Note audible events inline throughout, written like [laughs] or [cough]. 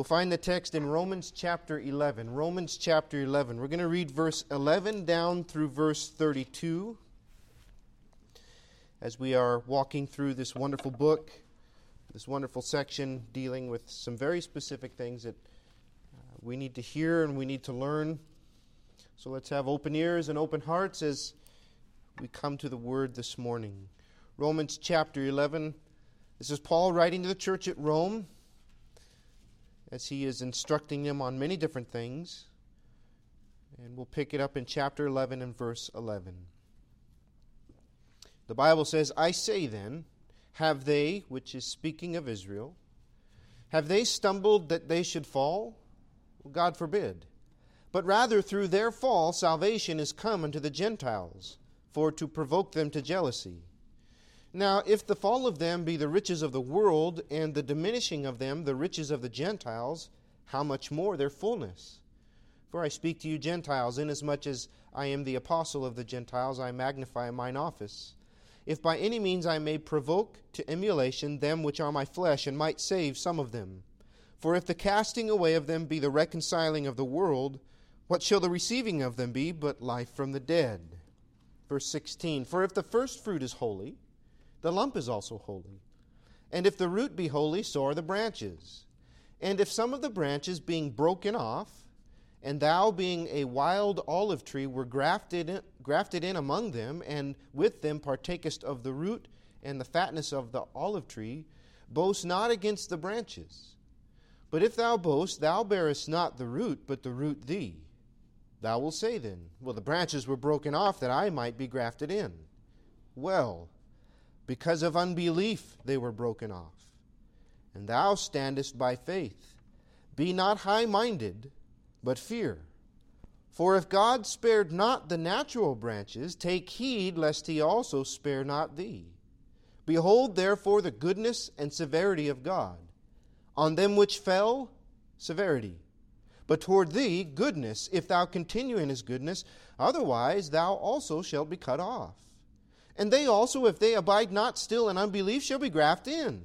We'll find the text in Romans chapter 11. Romans chapter 11. We're going to read verse 11 down through verse 32 as we are walking through this wonderful book, this wonderful section dealing with some very specific things that uh, we need to hear and we need to learn. So let's have open ears and open hearts as we come to the word this morning. Romans chapter 11. This is Paul writing to the church at Rome as he is instructing them on many different things. And we'll pick it up in chapter 11 and verse 11. The Bible says, I say then, have they, which is speaking of Israel, have they stumbled that they should fall? Well, God forbid. But rather through their fall salvation is come unto the Gentiles, for to provoke them to jealousy. Now, if the fall of them be the riches of the world, and the diminishing of them the riches of the Gentiles, how much more their fullness? For I speak to you Gentiles, inasmuch as I am the apostle of the Gentiles, I magnify mine office. If by any means I may provoke to emulation them which are my flesh, and might save some of them. For if the casting away of them be the reconciling of the world, what shall the receiving of them be but life from the dead? Verse 16 For if the first fruit is holy, the lump is also holy. And if the root be holy, so are the branches. And if some of the branches being broken off, and thou being a wild olive tree were grafted in, grafted in among them, and with them partakest of the root and the fatness of the olive tree, boast not against the branches. But if thou boast, thou bearest not the root, but the root thee. Thou wilt say then, Well, the branches were broken off that I might be grafted in. Well, because of unbelief they were broken off. And thou standest by faith. Be not high minded, but fear. For if God spared not the natural branches, take heed lest he also spare not thee. Behold, therefore, the goodness and severity of God. On them which fell, severity. But toward thee, goodness, if thou continue in his goodness, otherwise thou also shalt be cut off. And they also, if they abide not still in unbelief, shall be grafted in.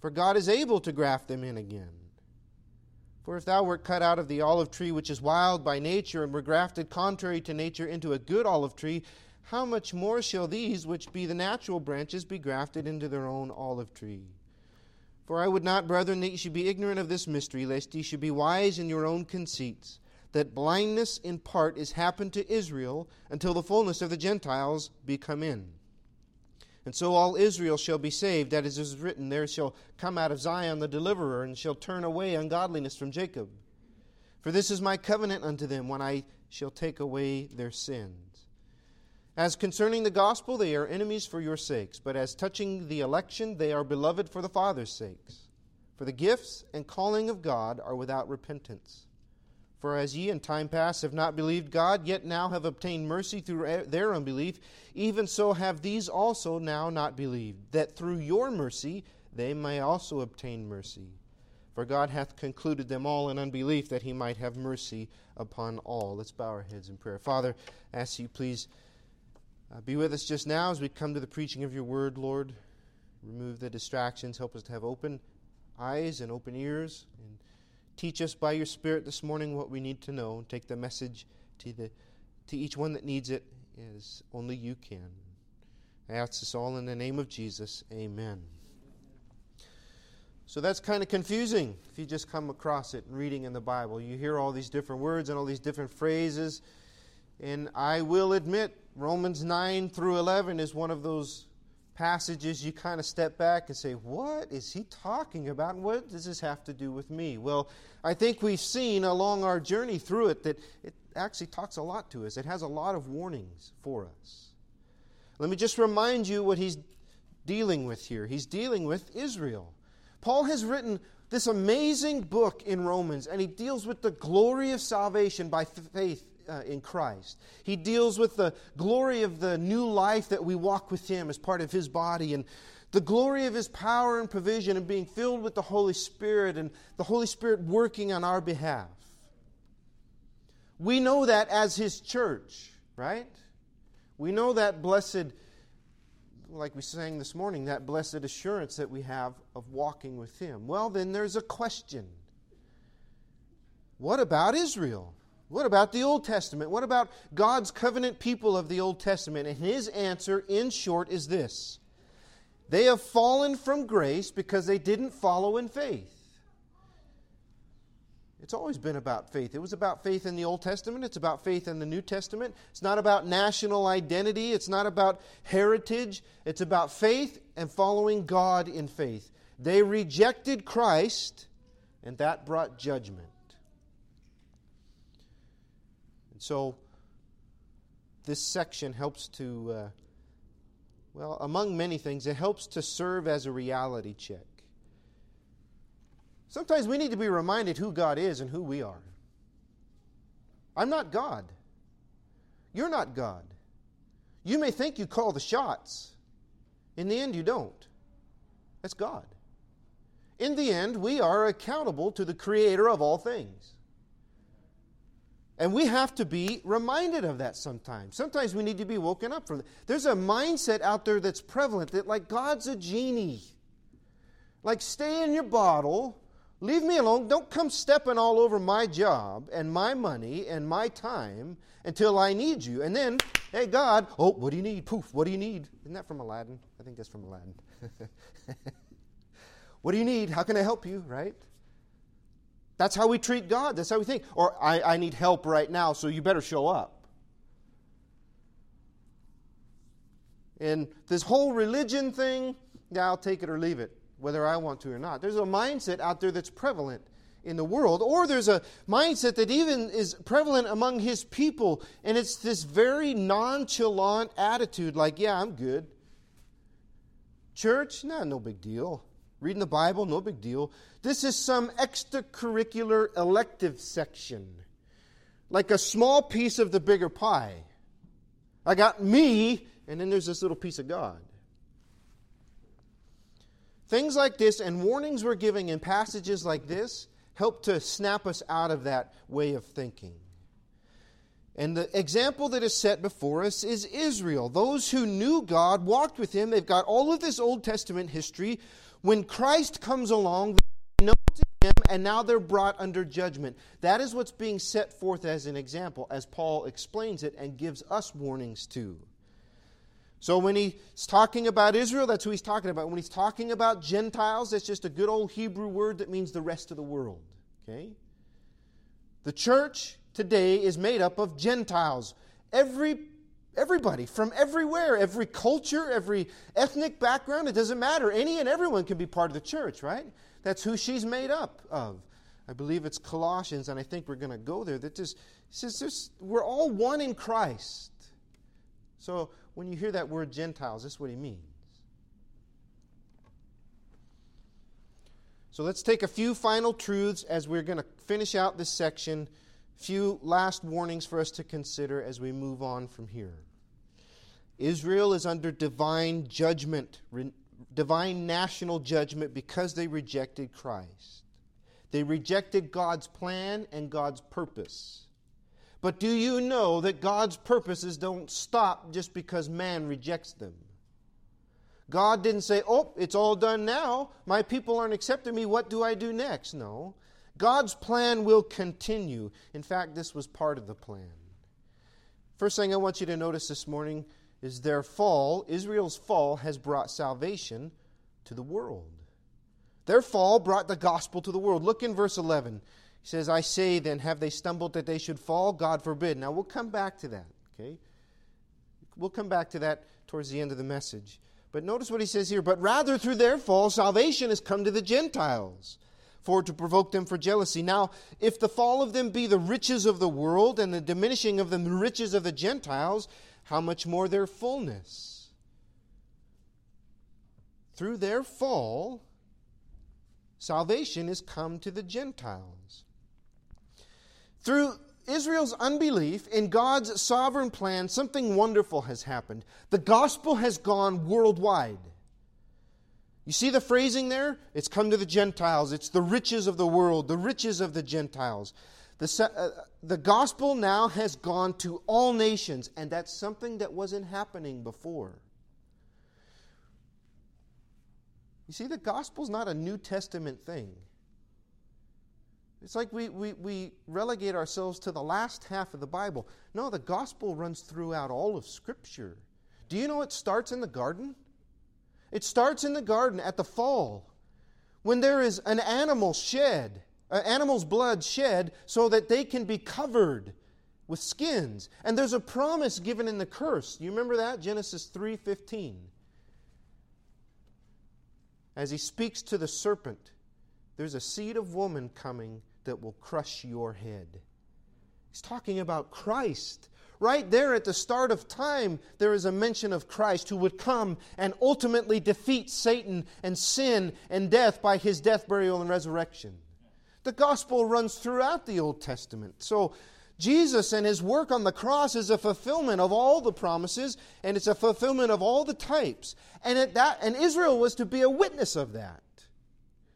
For God is able to graft them in again. For if thou wert cut out of the olive tree which is wild by nature, and were grafted contrary to nature into a good olive tree, how much more shall these, which be the natural branches, be grafted into their own olive tree? For I would not, brethren, that ye should be ignorant of this mystery, lest ye should be wise in your own conceits that blindness in part is happened to Israel until the fullness of the Gentiles be come in. And so all Israel shall be saved, that is, is written, There shall come out of Zion the deliverer, and shall turn away ungodliness from Jacob. For this is my covenant unto them when I shall take away their sins. As concerning the gospel, they are enemies for your sakes, but as touching the election, they are beloved for the Father's sakes. For the gifts and calling of God are without repentance. For as ye in time past have not believed God, yet now have obtained mercy through their unbelief, even so have these also now not believed, that through your mercy they may also obtain mercy. For God hath concluded them all in unbelief, that he might have mercy upon all. Let's bow our heads in prayer. Father, ask you please uh, be with us just now as we come to the preaching of your word, Lord. Remove the distractions. Help us to have open eyes and open ears. And Teach us by your Spirit this morning what we need to know. and Take the message to, the, to each one that needs it as only you can. I ask this all in the name of Jesus. Amen. So that's kind of confusing if you just come across it reading in the Bible. You hear all these different words and all these different phrases. And I will admit, Romans 9 through 11 is one of those passages, you kind of step back and say, What is he talking about? And what does this have to do with me? Well, I think we've seen along our journey through it that it actually talks a lot to us. It has a lot of warnings for us. Let me just remind you what he's dealing with here. He's dealing with Israel. Paul has written this amazing book in Romans, and he deals with the glory of salvation by faith uh, in Christ. He deals with the glory of the new life that we walk with Him as part of His body and the glory of His power and provision and being filled with the Holy Spirit and the Holy Spirit working on our behalf. We know that as His church, right? We know that blessed, like we sang this morning, that blessed assurance that we have of walking with Him. Well, then there's a question. what about Israel? What about the Old Testament? What about God's covenant people of the Old Testament? And his answer, in short, is this They have fallen from grace because they didn't follow in faith. It's always been about faith. It was about faith in the Old Testament. It's about faith in the New Testament. It's not about national identity. It's not about heritage. It's about faith and following God in faith. They rejected Christ, and that brought judgment. And so, this section helps to, uh, well, among many things, it helps to serve as a reality check. Sometimes we need to be reminded who God is and who we are. I'm not God. You're not God. You may think you call the shots. In the end, you don't. That's God. In the end, we are accountable to the Creator of all things. And we have to be reminded of that sometimes. Sometimes we need to be woken up from it. There's a mindset out there that's prevalent that, like, God's a genie. Like, stay in your bottle, leave me alone, don't come stepping all over my job and my money and my time until I need you. And then, hey, God, oh, what do you need? Poof, what do you need? Isn't that from Aladdin? I think that's from Aladdin. [laughs] what do you need? How can I help you, right? That's how we treat God. That's how we think. Or, I, I need help right now, so you better show up. And this whole religion thing, yeah, I'll take it or leave it, whether I want to or not. There's a mindset out there that's prevalent in the world, or there's a mindset that even is prevalent among his people, and it's this very nonchalant attitude like, yeah, I'm good. Church, nah, no big deal. Reading the Bible, no big deal. This is some extracurricular elective section, like a small piece of the bigger pie. I got me, and then there's this little piece of God. Things like this and warnings we're giving in passages like this help to snap us out of that way of thinking. And the example that is set before us is Israel. Those who knew God, walked with Him, they've got all of this Old Testament history when Christ comes along, they know him, and now they're brought under judgment. That is what's being set forth as an example, as Paul explains it and gives us warnings to. So when he's talking about Israel, that's who he's talking about. When he's talking about Gentiles, that's just a good old Hebrew word that means the rest of the world. Okay? The church today is made up of Gentiles. Every Everybody from everywhere, every culture, every ethnic background, it doesn't matter. Any and everyone can be part of the church, right? That's who she's made up of. I believe it's Colossians, and I think we're going to go there. That just says we're all one in Christ. So when you hear that word Gentiles, this is what he means. So let's take a few final truths as we're going to finish out this section. Few last warnings for us to consider as we move on from here. Israel is under divine judgment, divine national judgment because they rejected Christ. They rejected God's plan and God's purpose. But do you know that God's purposes don't stop just because man rejects them? God didn't say, Oh, it's all done now. My people aren't accepting me. What do I do next? No. God's plan will continue. In fact, this was part of the plan. First thing I want you to notice this morning is their fall, Israel's fall, has brought salvation to the world. Their fall brought the gospel to the world. Look in verse 11. He says, I say then, have they stumbled that they should fall? God forbid. Now we'll come back to that, okay? We'll come back to that towards the end of the message. But notice what he says here. But rather through their fall, salvation has come to the Gentiles for to provoke them for jealousy. Now, if the fall of them be the riches of the world and the diminishing of them the riches of the Gentiles, how much more their fullness? Through their fall, salvation is come to the Gentiles. Through Israel's unbelief in God's sovereign plan, something wonderful has happened. The gospel has gone worldwide. You see the phrasing there? It's come to the Gentiles. It's the riches of the world, the riches of the Gentiles. The, uh, the gospel now has gone to all nations, and that's something that wasn't happening before. You see, the gospel's not a New Testament thing. It's like we, we, we relegate ourselves to the last half of the Bible. No, the gospel runs throughout all of Scripture. Do you know it starts in the garden? It starts in the garden at the fall when there is an animal shed, an animal's blood shed so that they can be covered with skins. And there's a promise given in the curse. You remember that? Genesis 3:15. As he speaks to the serpent, there's a seed of woman coming that will crush your head. He's talking about Christ. Right there at the start of time, there is a mention of Christ who would come and ultimately defeat Satan and sin and death by his death, burial, and resurrection. The gospel runs throughout the Old Testament. So, Jesus and his work on the cross is a fulfillment of all the promises, and it's a fulfillment of all the types. And, that, and Israel was to be a witness of that.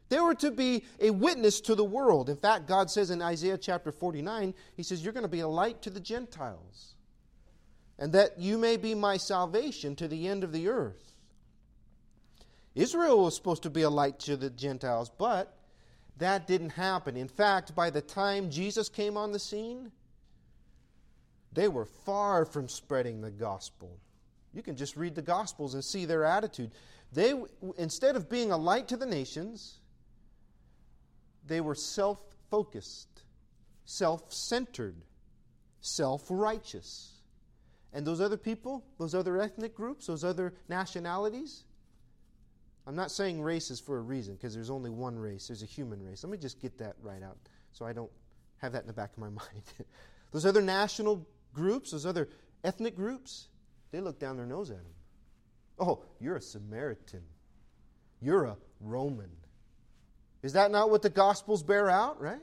They were to be a witness to the world. In fact, God says in Isaiah chapter 49, He says, You're going to be a light to the Gentiles, and that you may be my salvation to the end of the earth. Israel was supposed to be a light to the Gentiles, but that didn't happen. In fact, by the time Jesus came on the scene, they were far from spreading the gospel. You can just read the gospels and see their attitude. They instead of being a light to the nations, they were self-focused, self-centered, self-righteous. And those other people, those other ethnic groups, those other nationalities, I'm not saying races for a reason because there's only one race. There's a human race. Let me just get that right out so I don't have that in the back of my [laughs] mind. those other national groups, those other ethnic groups, they look down their nose at him. Oh, you're a Samaritan. You're a Roman. Is that not what the Gospels bear out, right?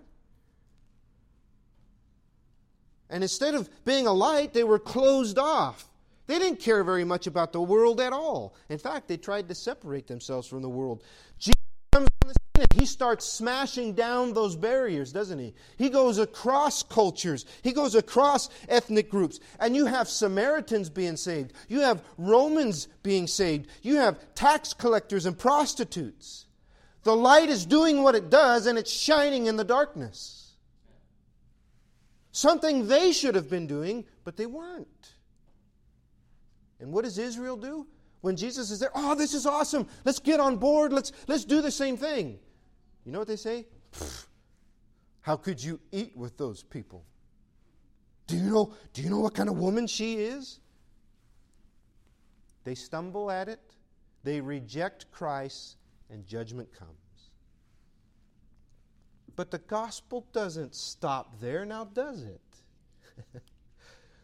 And instead of being a light, they were closed off. They didn't care very much about the world at all. In fact, they tried to separate themselves from the world. Jesus comes on the scene and he starts smashing down those barriers, doesn't he? He goes across cultures, he goes across ethnic groups. And you have Samaritans being saved, you have Romans being saved, you have tax collectors and prostitutes. The light is doing what it does and it's shining in the darkness. Something they should have been doing, but they weren't. And what does Israel do? When Jesus is there, oh, this is awesome. Let's get on board. Let's, let's do the same thing. You know what they say? How could you eat with those people? Do you know, do you know what kind of woman she is? They stumble at it, they reject Christ, and judgment comes. But the gospel doesn't stop there, now does it? [laughs]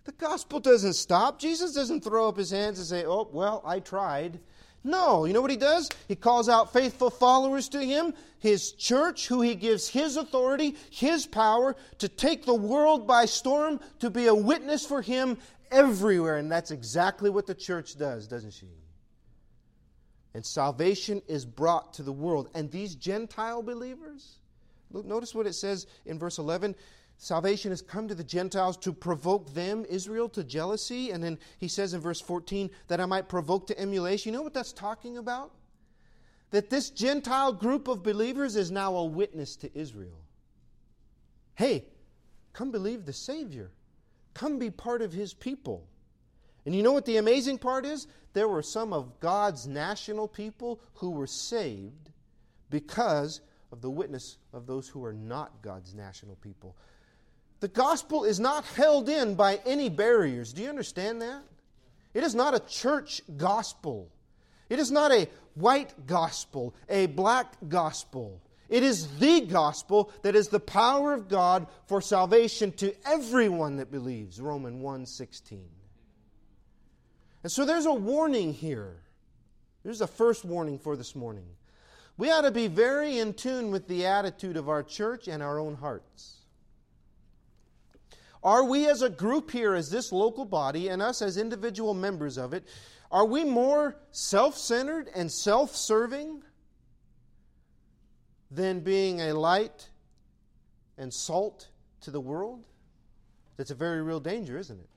The gospel doesn't stop. Jesus doesn't throw up his hands and say, Oh, well, I tried. No, you know what he does? He calls out faithful followers to him, his church, who he gives his authority, his power to take the world by storm, to be a witness for him everywhere. And that's exactly what the church does, doesn't she? And salvation is brought to the world. And these Gentile believers, look, notice what it says in verse 11 Salvation has come to the Gentiles to provoke them, Israel, to jealousy. And then he says in verse 14 that I might provoke to emulation. You know what that's talking about? That this Gentile group of believers is now a witness to Israel. Hey, come believe the Savior. Come be part of his people. And you know what the amazing part is? There were some of God's national people who were saved because of the witness of those who are not God's national people. The gospel is not held in by any barriers. Do you understand that? It is not a church gospel. It is not a white gospel, a black gospel. It is the gospel that is the power of God for salvation to everyone that believes. Romans 1:16. And so there's a warning here. There's a first warning for this morning. We ought to be very in tune with the attitude of our church and our own hearts. Are we as a group here, as this local body, and us as individual members of it, are we more self centered and self serving than being a light and salt to the world? That's a very real danger, isn't it?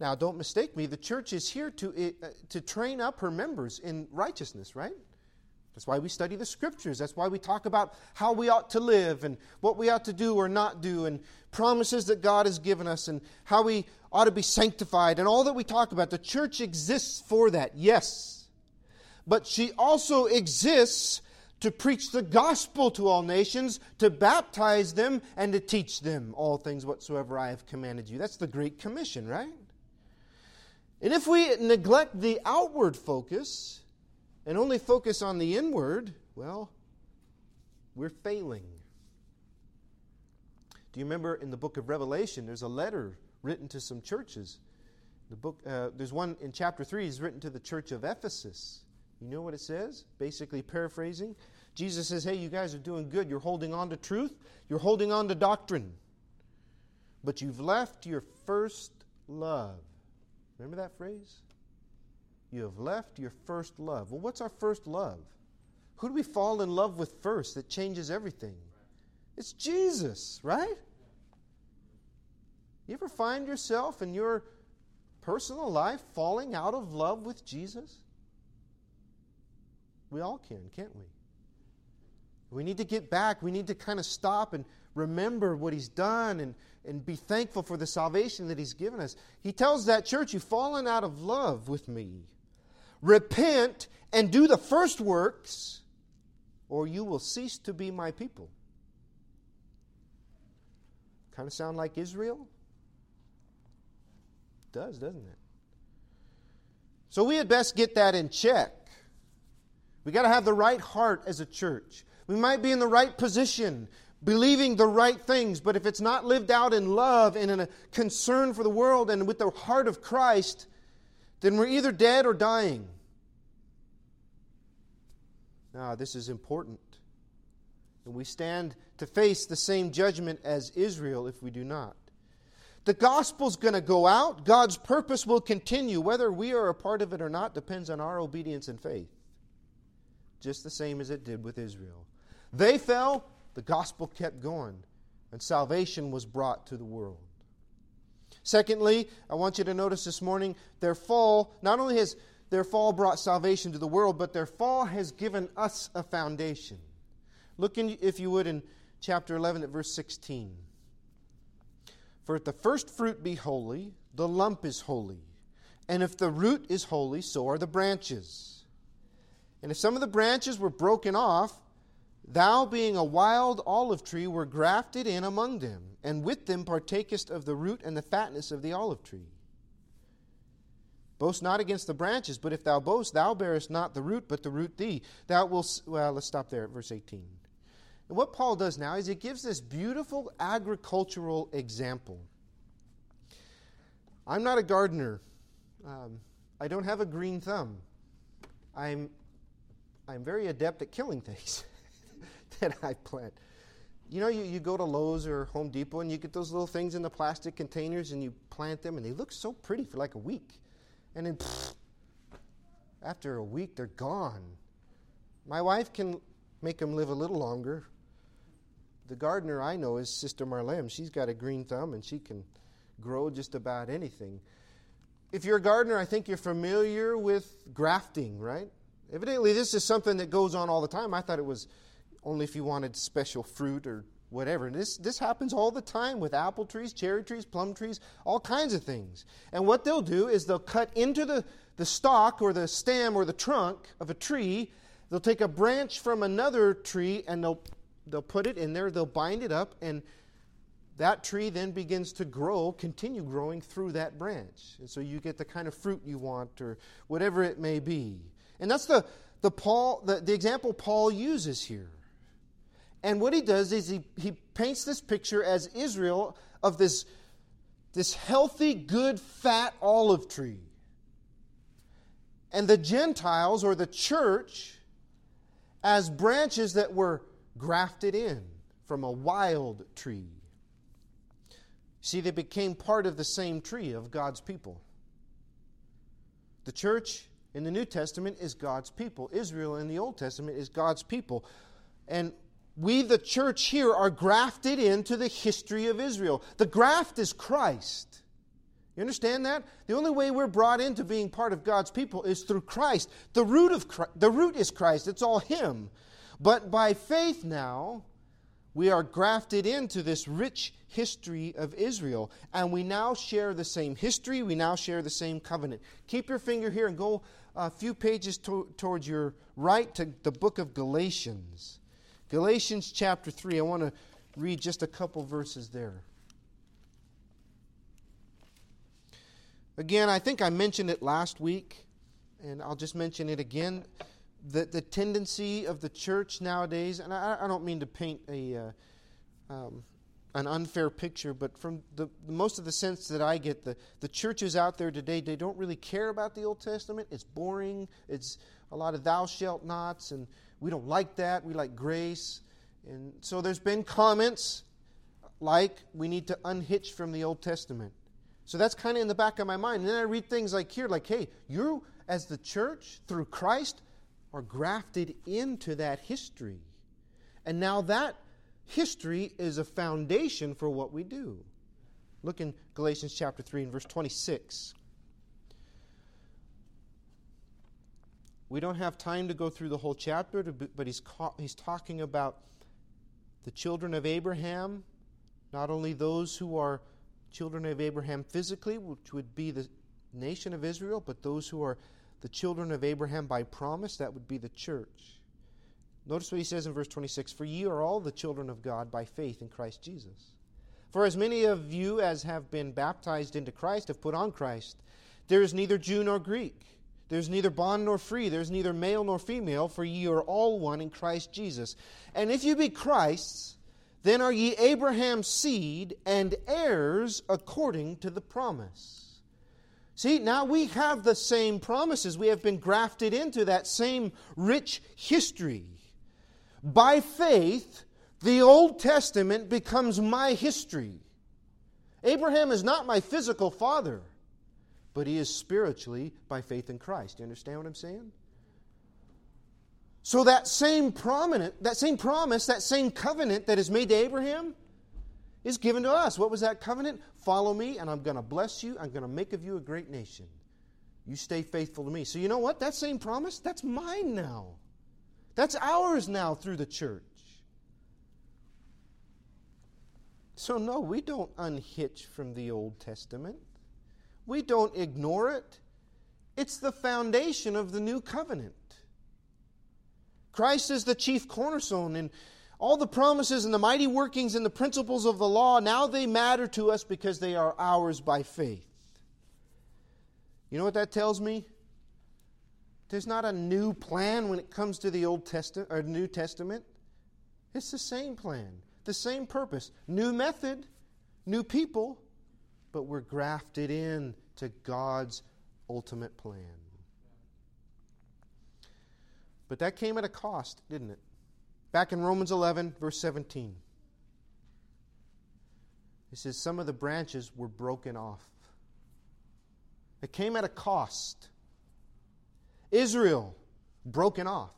Now, don't mistake me, the church is here to, uh, to train up her members in righteousness, right? That's why we study the scriptures. That's why we talk about how we ought to live and what we ought to do or not do and promises that God has given us and how we ought to be sanctified and all that we talk about. The church exists for that, yes. But she also exists to preach the gospel to all nations, to baptize them, and to teach them all things whatsoever I have commanded you. That's the Great Commission, right? And if we neglect the outward focus and only focus on the inward, well, we're failing. Do you remember in the book of Revelation, there's a letter written to some churches? The book, uh, there's one in chapter 3 is written to the church of Ephesus. You know what it says? Basically, paraphrasing. Jesus says, Hey, you guys are doing good. You're holding on to truth, you're holding on to doctrine. But you've left your first love. Remember that phrase? You have left your first love. Well, what's our first love? Who do we fall in love with first that changes everything? It's Jesus, right? You ever find yourself in your personal life falling out of love with Jesus? We all can, can't we? We need to get back. We need to kind of stop and remember what He's done and, and be thankful for the salvation that He's given us. He tells that church, You've fallen out of love with me. Repent and do the first works, or you will cease to be my people. Kind of sound like Israel? It does, doesn't it? So we had best get that in check. We got to have the right heart as a church. We might be in the right position, believing the right things, but if it's not lived out in love and in a concern for the world and with the heart of Christ, then we're either dead or dying. Now, this is important. And we stand to face the same judgment as Israel if we do not. The gospel's going to go out. God's purpose will continue. Whether we are a part of it or not depends on our obedience and faith, just the same as it did with Israel. They fell, the gospel kept going, and salvation was brought to the world. Secondly, I want you to notice this morning their fall, not only has their fall brought salvation to the world, but their fall has given us a foundation. Look, in, if you would, in chapter 11 at verse 16. For if the first fruit be holy, the lump is holy. And if the root is holy, so are the branches. And if some of the branches were broken off, Thou, being a wild olive tree, were grafted in among them, and with them partakest of the root and the fatness of the olive tree. Boast not against the branches, but if thou boast, thou bearest not the root, but the root thee. Thou wilt. Well, let's stop there at verse 18. And what Paul does now is he gives this beautiful agricultural example. I'm not a gardener. Um, I don't have a green thumb. I'm, I'm very adept at killing things. [laughs] that I plant. You know, you, you go to Lowe's or Home Depot and you get those little things in the plastic containers and you plant them and they look so pretty for like a week. And then pfft, after a week, they're gone. My wife can make them live a little longer. The gardener I know is Sister Marlem. She's got a green thumb and she can grow just about anything. If you're a gardener, I think you're familiar with grafting, right? Evidently, this is something that goes on all the time. I thought it was only if you wanted special fruit or whatever. And this, this happens all the time with apple trees, cherry trees, plum trees, all kinds of things. And what they'll do is they'll cut into the, the stalk or the stem or the trunk of a tree. They'll take a branch from another tree and they'll, they'll put it in there, they'll bind it up, and that tree then begins to grow, continue growing through that branch. And so you get the kind of fruit you want or whatever it may be. And that's the, the, Paul, the, the example Paul uses here. And what he does is he, he paints this picture as Israel of this, this healthy, good, fat olive tree. And the Gentiles or the church as branches that were grafted in from a wild tree. See, they became part of the same tree of God's people. The church in the New Testament is God's people. Israel in the Old Testament is God's people. And we, the church here, are grafted into the history of Israel. The graft is Christ. You understand that? The only way we're brought into being part of God's people is through Christ. The root of Christ, the root is Christ. It's all him. But by faith now, we are grafted into this rich history of Israel, and we now share the same history. We now share the same covenant. Keep your finger here and go a few pages to, towards your right to the book of Galatians. Galatians chapter 3. I want to read just a couple verses there. Again, I think I mentioned it last week, and I'll just mention it again. The, the tendency of the church nowadays, and I, I don't mean to paint a, uh, um, an unfair picture, but from the, most of the sense that I get, the, the churches out there today, they don't really care about the Old Testament. It's boring. It's a lot of thou shalt nots, and we don't like that. We like grace. And so there's been comments like we need to unhitch from the Old Testament. So that's kind of in the back of my mind. And then I read things like here, like, hey, you as the church, through Christ, are grafted into that history. And now that history is a foundation for what we do. Look in Galatians chapter 3 and verse 26. We don't have time to go through the whole chapter, but he's, he's talking about the children of Abraham, not only those who are children of Abraham physically, which would be the nation of Israel, but those who are the children of Abraham by promise, that would be the church. Notice what he says in verse 26 For ye are all the children of God by faith in Christ Jesus. For as many of you as have been baptized into Christ have put on Christ. There is neither Jew nor Greek. There's neither bond nor free. There's neither male nor female, for ye are all one in Christ Jesus. And if you be Christ's, then are ye Abraham's seed and heirs according to the promise. See, now we have the same promises. We have been grafted into that same rich history. By faith, the Old Testament becomes my history. Abraham is not my physical father, but he is spiritually by faith in Christ. You understand what I'm saying? So that same prominent, that same promise, that same covenant that is made to Abraham is given to us. What was that covenant? Follow me, and I'm going to bless you. I'm going to make of you a great nation. You stay faithful to me. So you know what? That same promise, that's mine now. That's ours now through the church. So, no, we don't unhitch from the Old Testament. We don't ignore it. It's the foundation of the new covenant. Christ is the chief cornerstone, and all the promises and the mighty workings and the principles of the law, now they matter to us because they are ours by faith. You know what that tells me? There's not a new plan when it comes to the Old Testament or New Testament. It's the same plan, the same purpose, new method, new people, but we're grafted in to God's ultimate plan. But that came at a cost, didn't it? Back in Romans 11, verse 17. It says, Some of the branches were broken off. It came at a cost. Israel broken off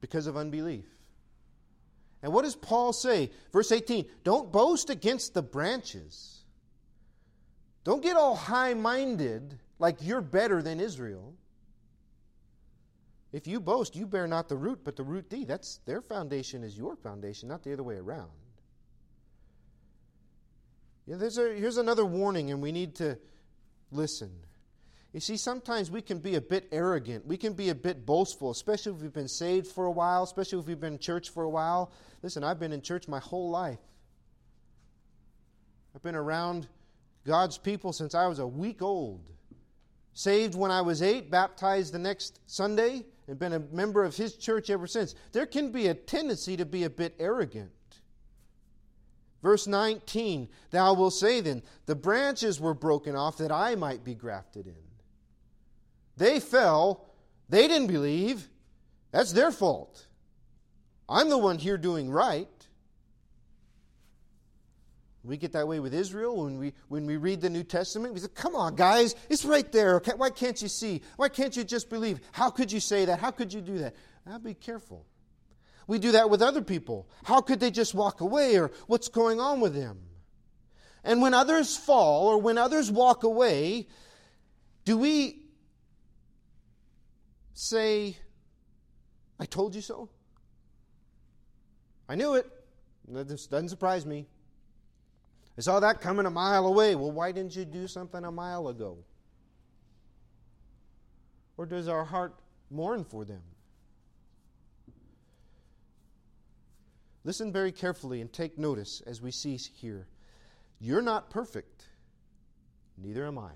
because of unbelief. And what does Paul say? Verse 18 Don't boast against the branches. Don't get all high minded like you're better than Israel. If you boast, you bear not the root, but the root thee. That's their foundation is your foundation, not the other way around. Yeah, there's a, here's another warning, and we need to listen. You see, sometimes we can be a bit arrogant. We can be a bit boastful, especially if we've been saved for a while, especially if we've been in church for a while. Listen, I've been in church my whole life. I've been around God's people since I was a week old. Saved when I was eight, baptized the next Sunday, and been a member of his church ever since. There can be a tendency to be a bit arrogant. Verse 19 Thou wilt say then, The branches were broken off that I might be grafted in. They fell, they didn't believe. That's their fault. I'm the one here doing right. We get that way with Israel when we, when we read the New Testament. We say, come on, guys, it's right there. Why can't you see? Why can't you just believe? How could you say that? How could you do that? Now be careful. We do that with other people. How could they just walk away or what's going on with them? And when others fall or when others walk away, do we say, I told you so? I knew it. This doesn't surprise me. I saw that coming a mile away. Well, why didn't you do something a mile ago? Or does our heart mourn for them? Listen very carefully and take notice as we see here. You're not perfect, neither am I.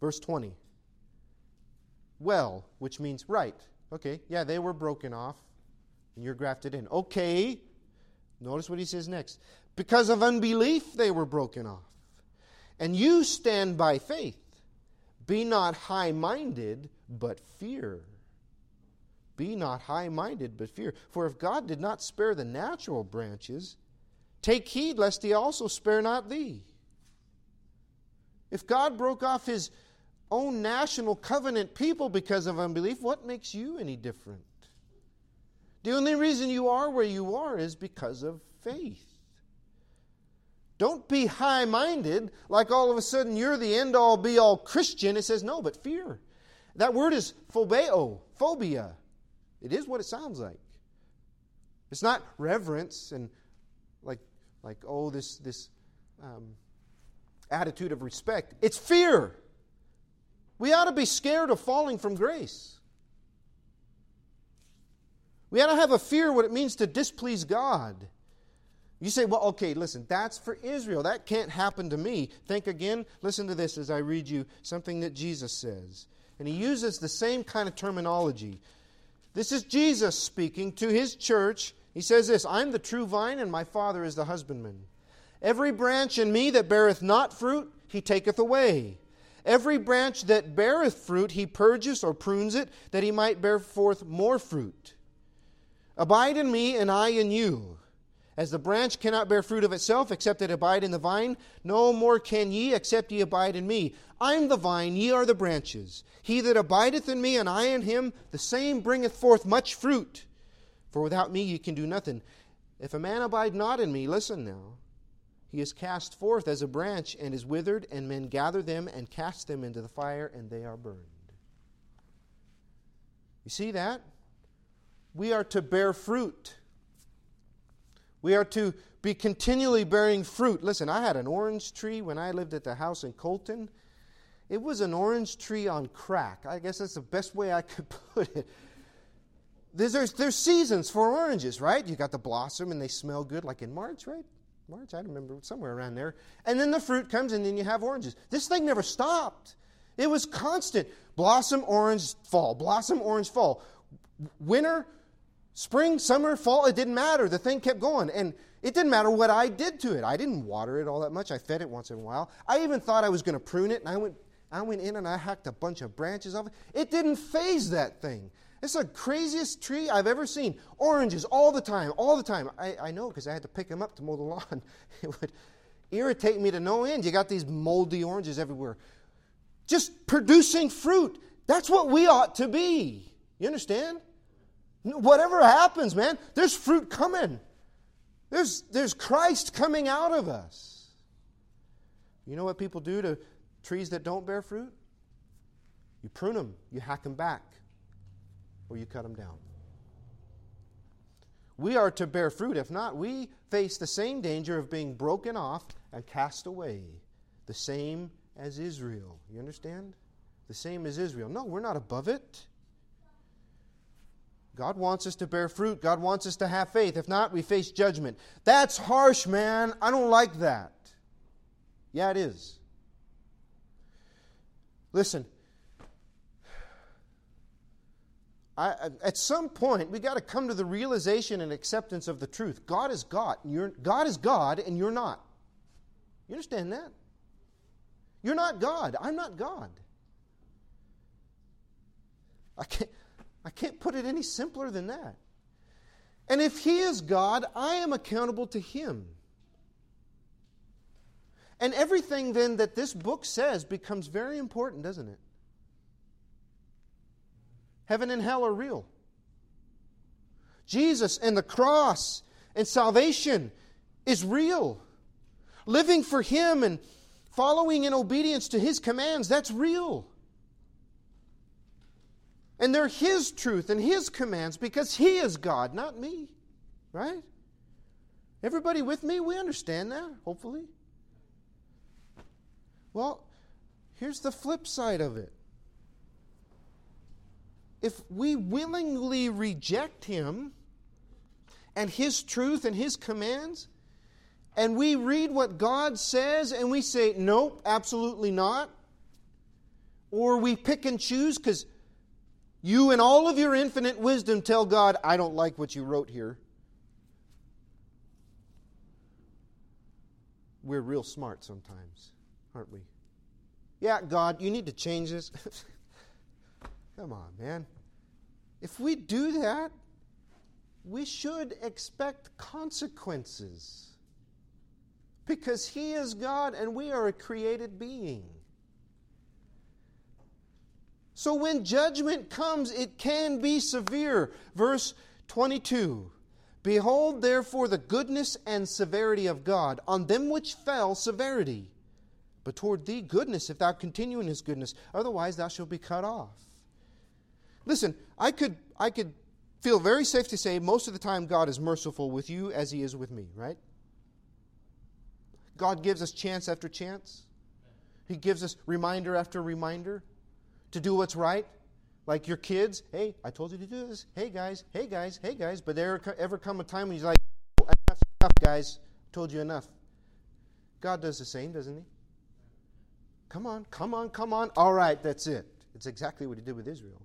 Verse 20. Well, which means right. Okay, yeah, they were broken off, and you're grafted in. Okay, notice what he says next. Because of unbelief, they were broken off. And you stand by faith. Be not high minded, but fear. Be not high minded, but fear. For if God did not spare the natural branches, take heed lest he also spare not thee. If God broke off his own national covenant people because of unbelief, what makes you any different? The only reason you are where you are is because of faith. Don't be high minded like all of a sudden you're the end all be all Christian. It says no, but fear. That word is phobeo, phobia. It is what it sounds like. It's not reverence and like, like oh, this, this um, attitude of respect. It's fear. We ought to be scared of falling from grace. We ought to have a fear what it means to displease God. You say, well, okay, listen, that's for Israel. That can't happen to me. Think again. Listen to this as I read you something that Jesus says. And he uses the same kind of terminology. This is Jesus speaking to his church. He says this I'm the true vine, and my Father is the husbandman. Every branch in me that beareth not fruit, he taketh away. Every branch that beareth fruit, he purges or prunes it, that he might bear forth more fruit. Abide in me, and I in you. As the branch cannot bear fruit of itself except it abide in the vine, no more can ye except ye abide in me. I am the vine, ye are the branches. He that abideth in me, and I in him, the same bringeth forth much fruit. For without me ye can do nothing. If a man abide not in me, listen now, he is cast forth as a branch and is withered, and men gather them and cast them into the fire, and they are burned. You see that? We are to bear fruit. We are to be continually bearing fruit. Listen, I had an orange tree when I lived at the house in Colton. It was an orange tree on crack. I guess that's the best way I could [laughs] put it. There's, there's, there's seasons for oranges, right? You got the blossom and they smell good, like in March, right? March, I remember somewhere around there. And then the fruit comes and then you have oranges. This thing never stopped. It was constant. Blossom, orange, fall. Blossom, orange, fall. Winter, Spring, summer, fall, it didn't matter. The thing kept going. And it didn't matter what I did to it. I didn't water it all that much. I fed it once in a while. I even thought I was going to prune it, and I went, I went in and I hacked a bunch of branches off it. It didn't faze that thing. It's the craziest tree I've ever seen. Oranges all the time, all the time. I, I know because I had to pick them up to mow the lawn. [laughs] It would irritate me to no end. You got these moldy oranges everywhere. Just producing fruit. That's what we ought to be. You understand? Whatever happens, man, there's fruit coming. There's, there's Christ coming out of us. You know what people do to trees that don't bear fruit? You prune them, you hack them back, or you cut them down. We are to bear fruit. If not, we face the same danger of being broken off and cast away. The same as Israel. You understand? The same as Israel. No, we're not above it. God wants us to bear fruit. God wants us to have faith. If not, we face judgment. That's harsh, man. I don't like that. Yeah, it is. Listen, I, at some point, we got to come to the realization and acceptance of the truth. God is God. And you're, God is God, and you're not. You understand that? You're not God. I'm not God. I can't. I can't put it any simpler than that. And if He is God, I am accountable to Him. And everything then that this book says becomes very important, doesn't it? Heaven and hell are real. Jesus and the cross and salvation is real. living for Him and following in obedience to His commands, that's real. And they're His truth and His commands because He is God, not me. Right? Everybody with me? We understand that, hopefully. Well, here's the flip side of it. If we willingly reject Him and His truth and His commands, and we read what God says and we say, nope, absolutely not, or we pick and choose because you, in all of your infinite wisdom, tell God, I don't like what you wrote here. We're real smart sometimes, aren't we? Yeah, God, you need to change this. [laughs] Come on, man. If we do that, we should expect consequences. Because He is God and we are a created being. So when judgment comes, it can be severe. Verse 22 Behold, therefore, the goodness and severity of God. On them which fell, severity. But toward thee, goodness, if thou continue in his goodness. Otherwise, thou shalt be cut off. Listen, I could, I could feel very safe to say most of the time God is merciful with you as he is with me, right? God gives us chance after chance. He gives us reminder after reminder to do what's right. Like your kids, hey, I told you to do this. Hey guys, hey guys, hey guys. But there ever come a time when you're like, enough, enough, guys. Told you enough. God does the same, doesn't He? Come on, come on, come on. All right, that's it. It's exactly what He did with Israel.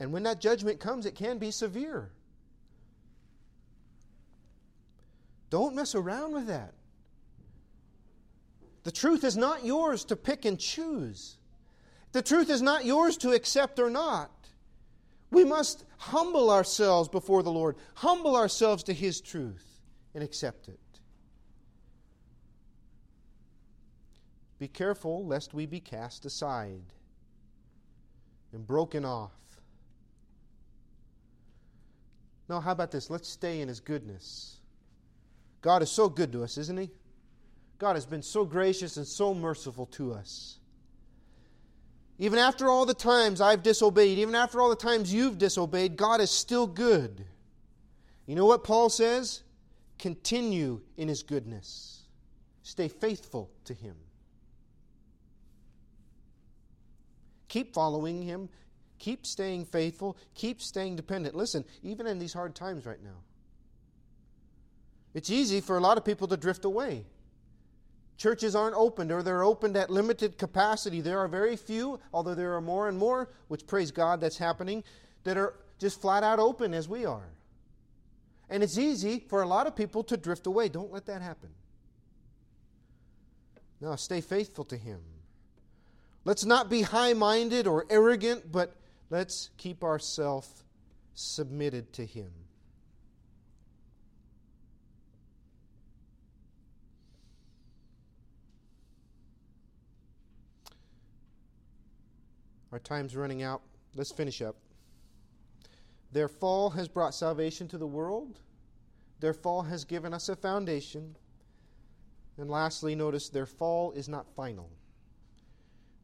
And when that judgment comes, it can be severe. Don't mess around with that. The truth is not yours to pick and choose. The truth is not yours to accept or not. We must humble ourselves before the Lord, humble ourselves to His truth, and accept it. Be careful lest we be cast aside and broken off. No, how about this? Let's stay in His goodness. God is so good to us, isn't He? God has been so gracious and so merciful to us. Even after all the times I've disobeyed, even after all the times you've disobeyed, God is still good. You know what Paul says? Continue in his goodness. Stay faithful to him. Keep following him. Keep staying faithful. Keep staying dependent. Listen, even in these hard times right now, it's easy for a lot of people to drift away. Churches aren't opened or they're opened at limited capacity. There are very few, although there are more and more, which praise God that's happening, that are just flat out open as we are. And it's easy for a lot of people to drift away. Don't let that happen. Now, stay faithful to Him. Let's not be high minded or arrogant, but let's keep ourselves submitted to Him. Our time's running out. Let's finish up. Their fall has brought salvation to the world. Their fall has given us a foundation. And lastly, notice their fall is not final.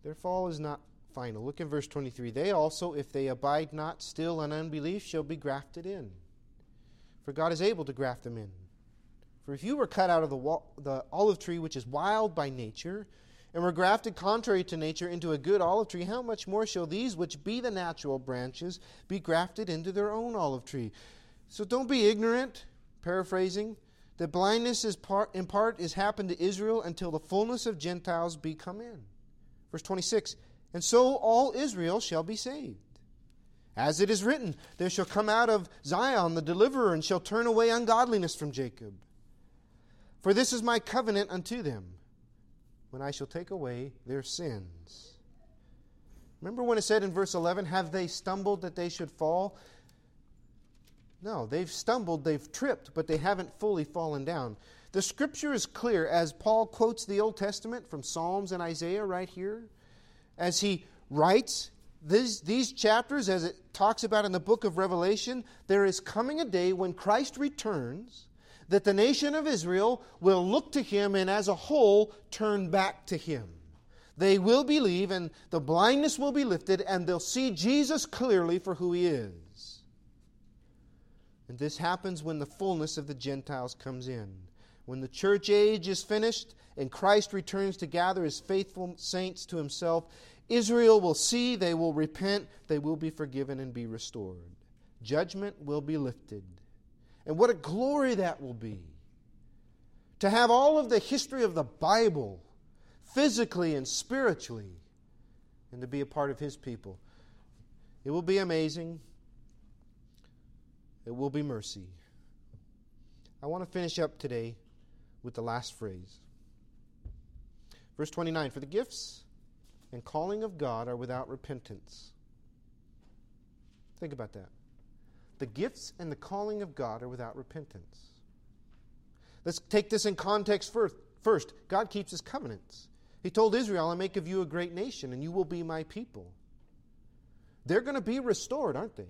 Their fall is not final. Look in verse 23. They also, if they abide not still in unbelief, shall be grafted in. For God is able to graft them in. For if you were cut out of the, the olive tree, which is wild by nature, and were grafted contrary to nature into a good olive tree, how much more shall these, which be the natural branches, be grafted into their own olive tree? So don't be ignorant, paraphrasing. that blindness is part, in part is happened to Israel until the fullness of Gentiles be come in. Verse 26 And so all Israel shall be saved. As it is written, There shall come out of Zion the deliverer, and shall turn away ungodliness from Jacob. For this is my covenant unto them when I shall take away their sins. Remember when it said in verse 11, Have they stumbled that they should fall? No, they've stumbled, they've tripped, but they haven't fully fallen down. The scripture is clear as Paul quotes the Old Testament from Psalms and Isaiah right here. As he writes these, these chapters, as it talks about in the book of Revelation, there is coming a day when Christ returns that the nation of Israel will look to him and as a whole turn back to him. They will believe, and the blindness will be lifted, and they'll see Jesus clearly for who he is. And this happens when the fullness of the Gentiles comes in. When the church age is finished and Christ returns to gather his faithful saints to himself, Israel will see, they will repent, they will be forgiven and be restored. Judgment will be lifted. And what a glory that will be! To have all of the history of the Bible physically and spiritually, and to be a part of His people. It will be amazing. It will be mercy. I want to finish up today with the last phrase. Verse 29 For the gifts and calling of God are without repentance. Think about that. The gifts and the calling of God are without repentance. Let's take this in context first. First, God keeps his covenants. He told Israel, I'll make of you a great nation, and you will be my people. They're going to be restored, aren't they?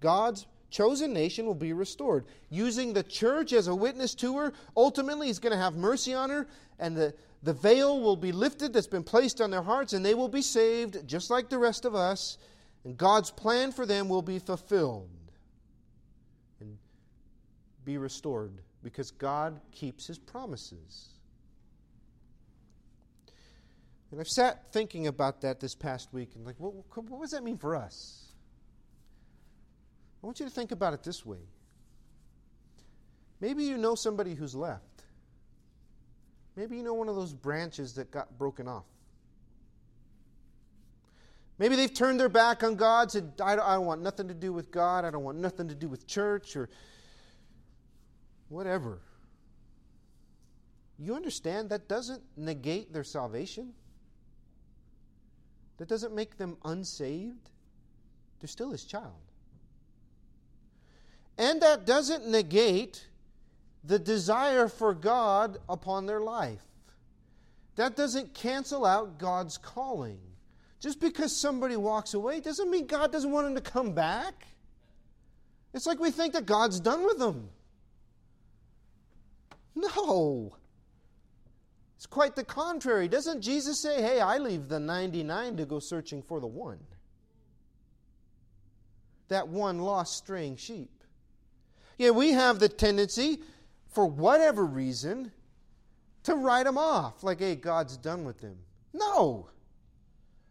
God's chosen nation will be restored. Using the church as a witness to her, ultimately, He's going to have mercy on her, and the, the veil will be lifted that's been placed on their hearts, and they will be saved just like the rest of us, and God's plan for them will be fulfilled and be restored because God keeps His promises. And I've sat thinking about that this past week and, like, what, what does that mean for us? I want you to think about it this way. Maybe you know somebody who's left. Maybe you know one of those branches that got broken off. Maybe they've turned their back on God, said, I don't, I don't want nothing to do with God, I don't want nothing to do with church, or whatever. You understand that doesn't negate their salvation? That doesn't make them unsaved. They're still his child. And that doesn't negate the desire for God upon their life. That doesn't cancel out God's calling. Just because somebody walks away doesn't mean God doesn't want them to come back. It's like we think that God's done with them. No. It's quite the contrary. Doesn't Jesus say, Hey, I leave the 99 to go searching for the one? That one lost straying sheep. Yeah, we have the tendency, for whatever reason, to write them off. Like, hey, God's done with them. No.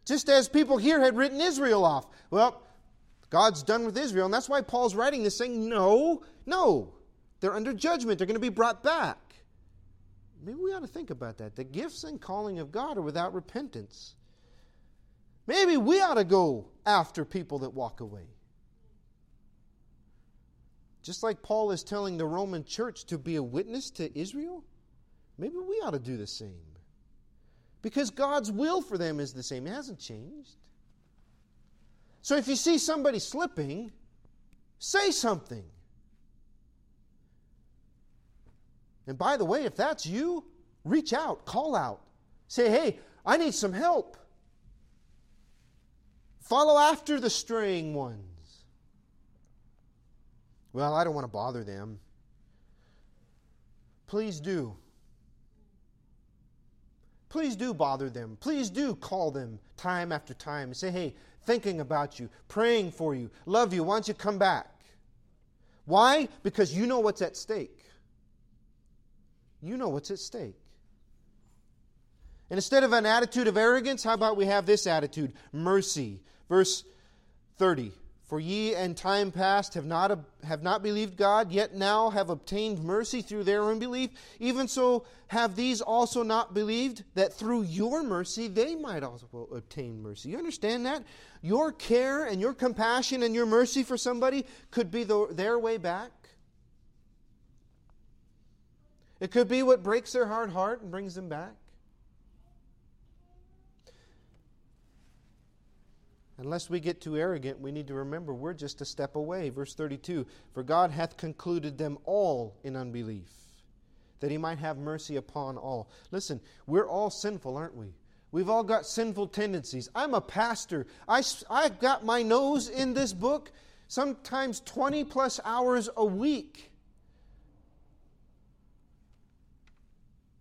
Just as people here had written Israel off. Well, God's done with Israel. And that's why Paul's writing this saying, no, no. They're under judgment. They're going to be brought back. Maybe we ought to think about that. The gifts and calling of God are without repentance. Maybe we ought to go after people that walk away. Just like Paul is telling the Roman church to be a witness to Israel, maybe we ought to do the same. Because God's will for them is the same, it hasn't changed. So if you see somebody slipping, say something. And by the way, if that's you, reach out, call out. Say, hey, I need some help. Follow after the straying ones. Well, I don't want to bother them. Please do. Please do bother them. Please do call them time after time and say, hey, thinking about you, praying for you, love you, why don't you come back? Why? Because you know what's at stake you know what's at stake. And instead of an attitude of arrogance, how about we have this attitude? Mercy. Verse 30. For ye in time past have not, have not believed God, yet now have obtained mercy through their unbelief. Even so have these also not believed, that through your mercy they might also obtain mercy. You understand that? Your care and your compassion and your mercy for somebody could be the, their way back. It could be what breaks their hard heart and brings them back. Unless we get too arrogant, we need to remember we're just a step away. Verse 32 For God hath concluded them all in unbelief, that he might have mercy upon all. Listen, we're all sinful, aren't we? We've all got sinful tendencies. I'm a pastor. I, I've got my nose in this book sometimes 20 plus hours a week.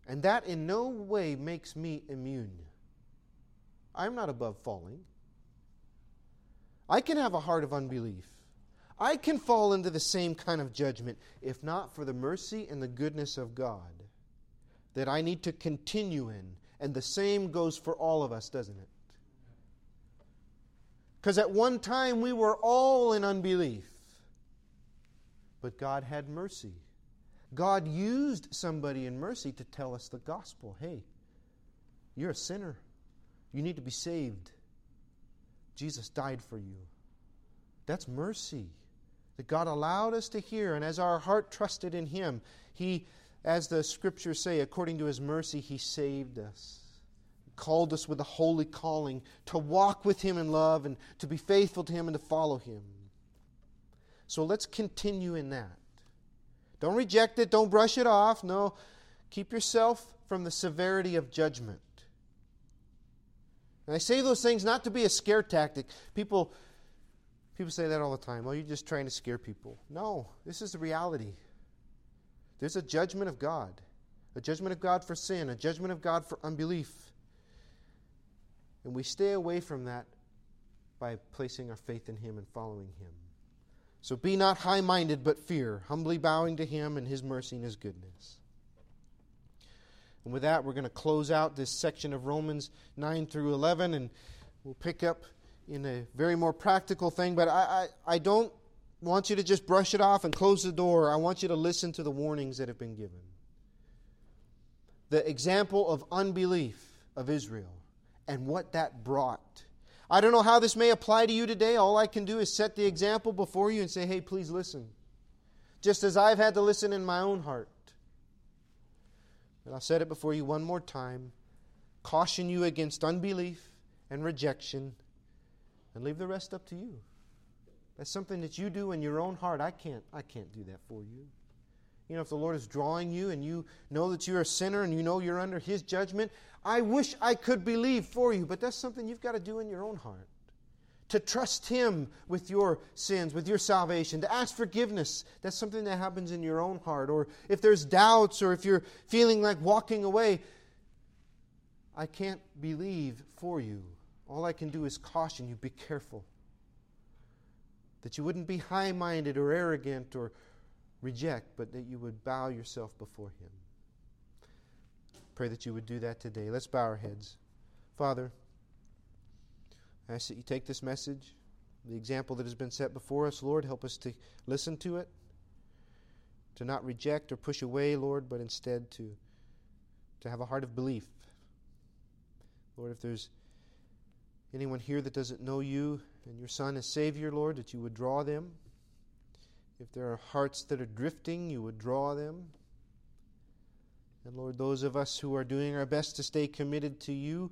And that in no way makes me immune. I'm not above falling. I can have a heart of unbelief. I can fall into the same kind of judgment if not for the mercy and the goodness of God that I need to continue in. And the same goes for all of us, doesn't it? Because at one time we were all in unbelief. But God had mercy. God used somebody in mercy to tell us the gospel. Hey, you're a sinner. You need to be saved. Jesus died for you. That's mercy that God allowed us to hear. And as our heart trusted in Him, He, as the scriptures say, according to His mercy, He saved us. Called us with a holy calling to walk with Him in love and to be faithful to Him and to follow Him. So let's continue in that. Don't reject it, don't brush it off. No, keep yourself from the severity of judgment. And I say those things not to be a scare tactic. People, people say that all the time. Well, you're just trying to scare people. No, this is the reality. There's a judgment of God, a judgment of God for sin, a judgment of God for unbelief. And we stay away from that by placing our faith in Him and following Him. So be not high minded, but fear, humbly bowing to Him and His mercy and His goodness. And with that, we're going to close out this section of Romans 9 through 11, and we'll pick up in a very more practical thing. But I, I, I don't want you to just brush it off and close the door. I want you to listen to the warnings that have been given. The example of unbelief of Israel and what that brought. I don't know how this may apply to you today. All I can do is set the example before you and say, hey, please listen. Just as I've had to listen in my own heart. And I'll set it before you one more time. Caution you against unbelief and rejection, and leave the rest up to you. That's something that you do in your own heart. I can't, I can't do that for you. You know, if the Lord is drawing you and you know that you're a sinner and you know you're under His judgment, I wish I could believe for you, but that's something you've got to do in your own heart to trust Him with your sins, with your salvation, to ask forgiveness. That's something that happens in your own heart. Or if there's doubts, or if you're feeling like walking away, I can't believe for you. All I can do is caution you be careful. That you wouldn't be high minded or arrogant or reject, but that you would bow yourself before Him. Pray that you would do that today. Let's bow our heads. Father, I ask that you take this message, the example that has been set before us, Lord, help us to listen to it, to not reject or push away, Lord, but instead to, to have a heart of belief. Lord, if there's anyone here that doesn't know you and your Son as Savior, Lord, that you would draw them. If there are hearts that are drifting, you would draw them. And Lord, those of us who are doing our best to stay committed to you,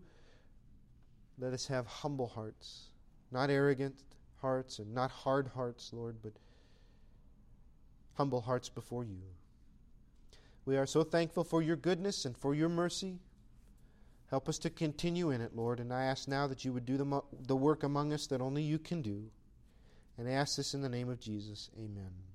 let us have humble hearts, not arrogant hearts and not hard hearts, Lord, but humble hearts before you. We are so thankful for your goodness and for your mercy. Help us to continue in it, Lord. And I ask now that you would do the, the work among us that only you can do. And I ask this in the name of Jesus. Amen.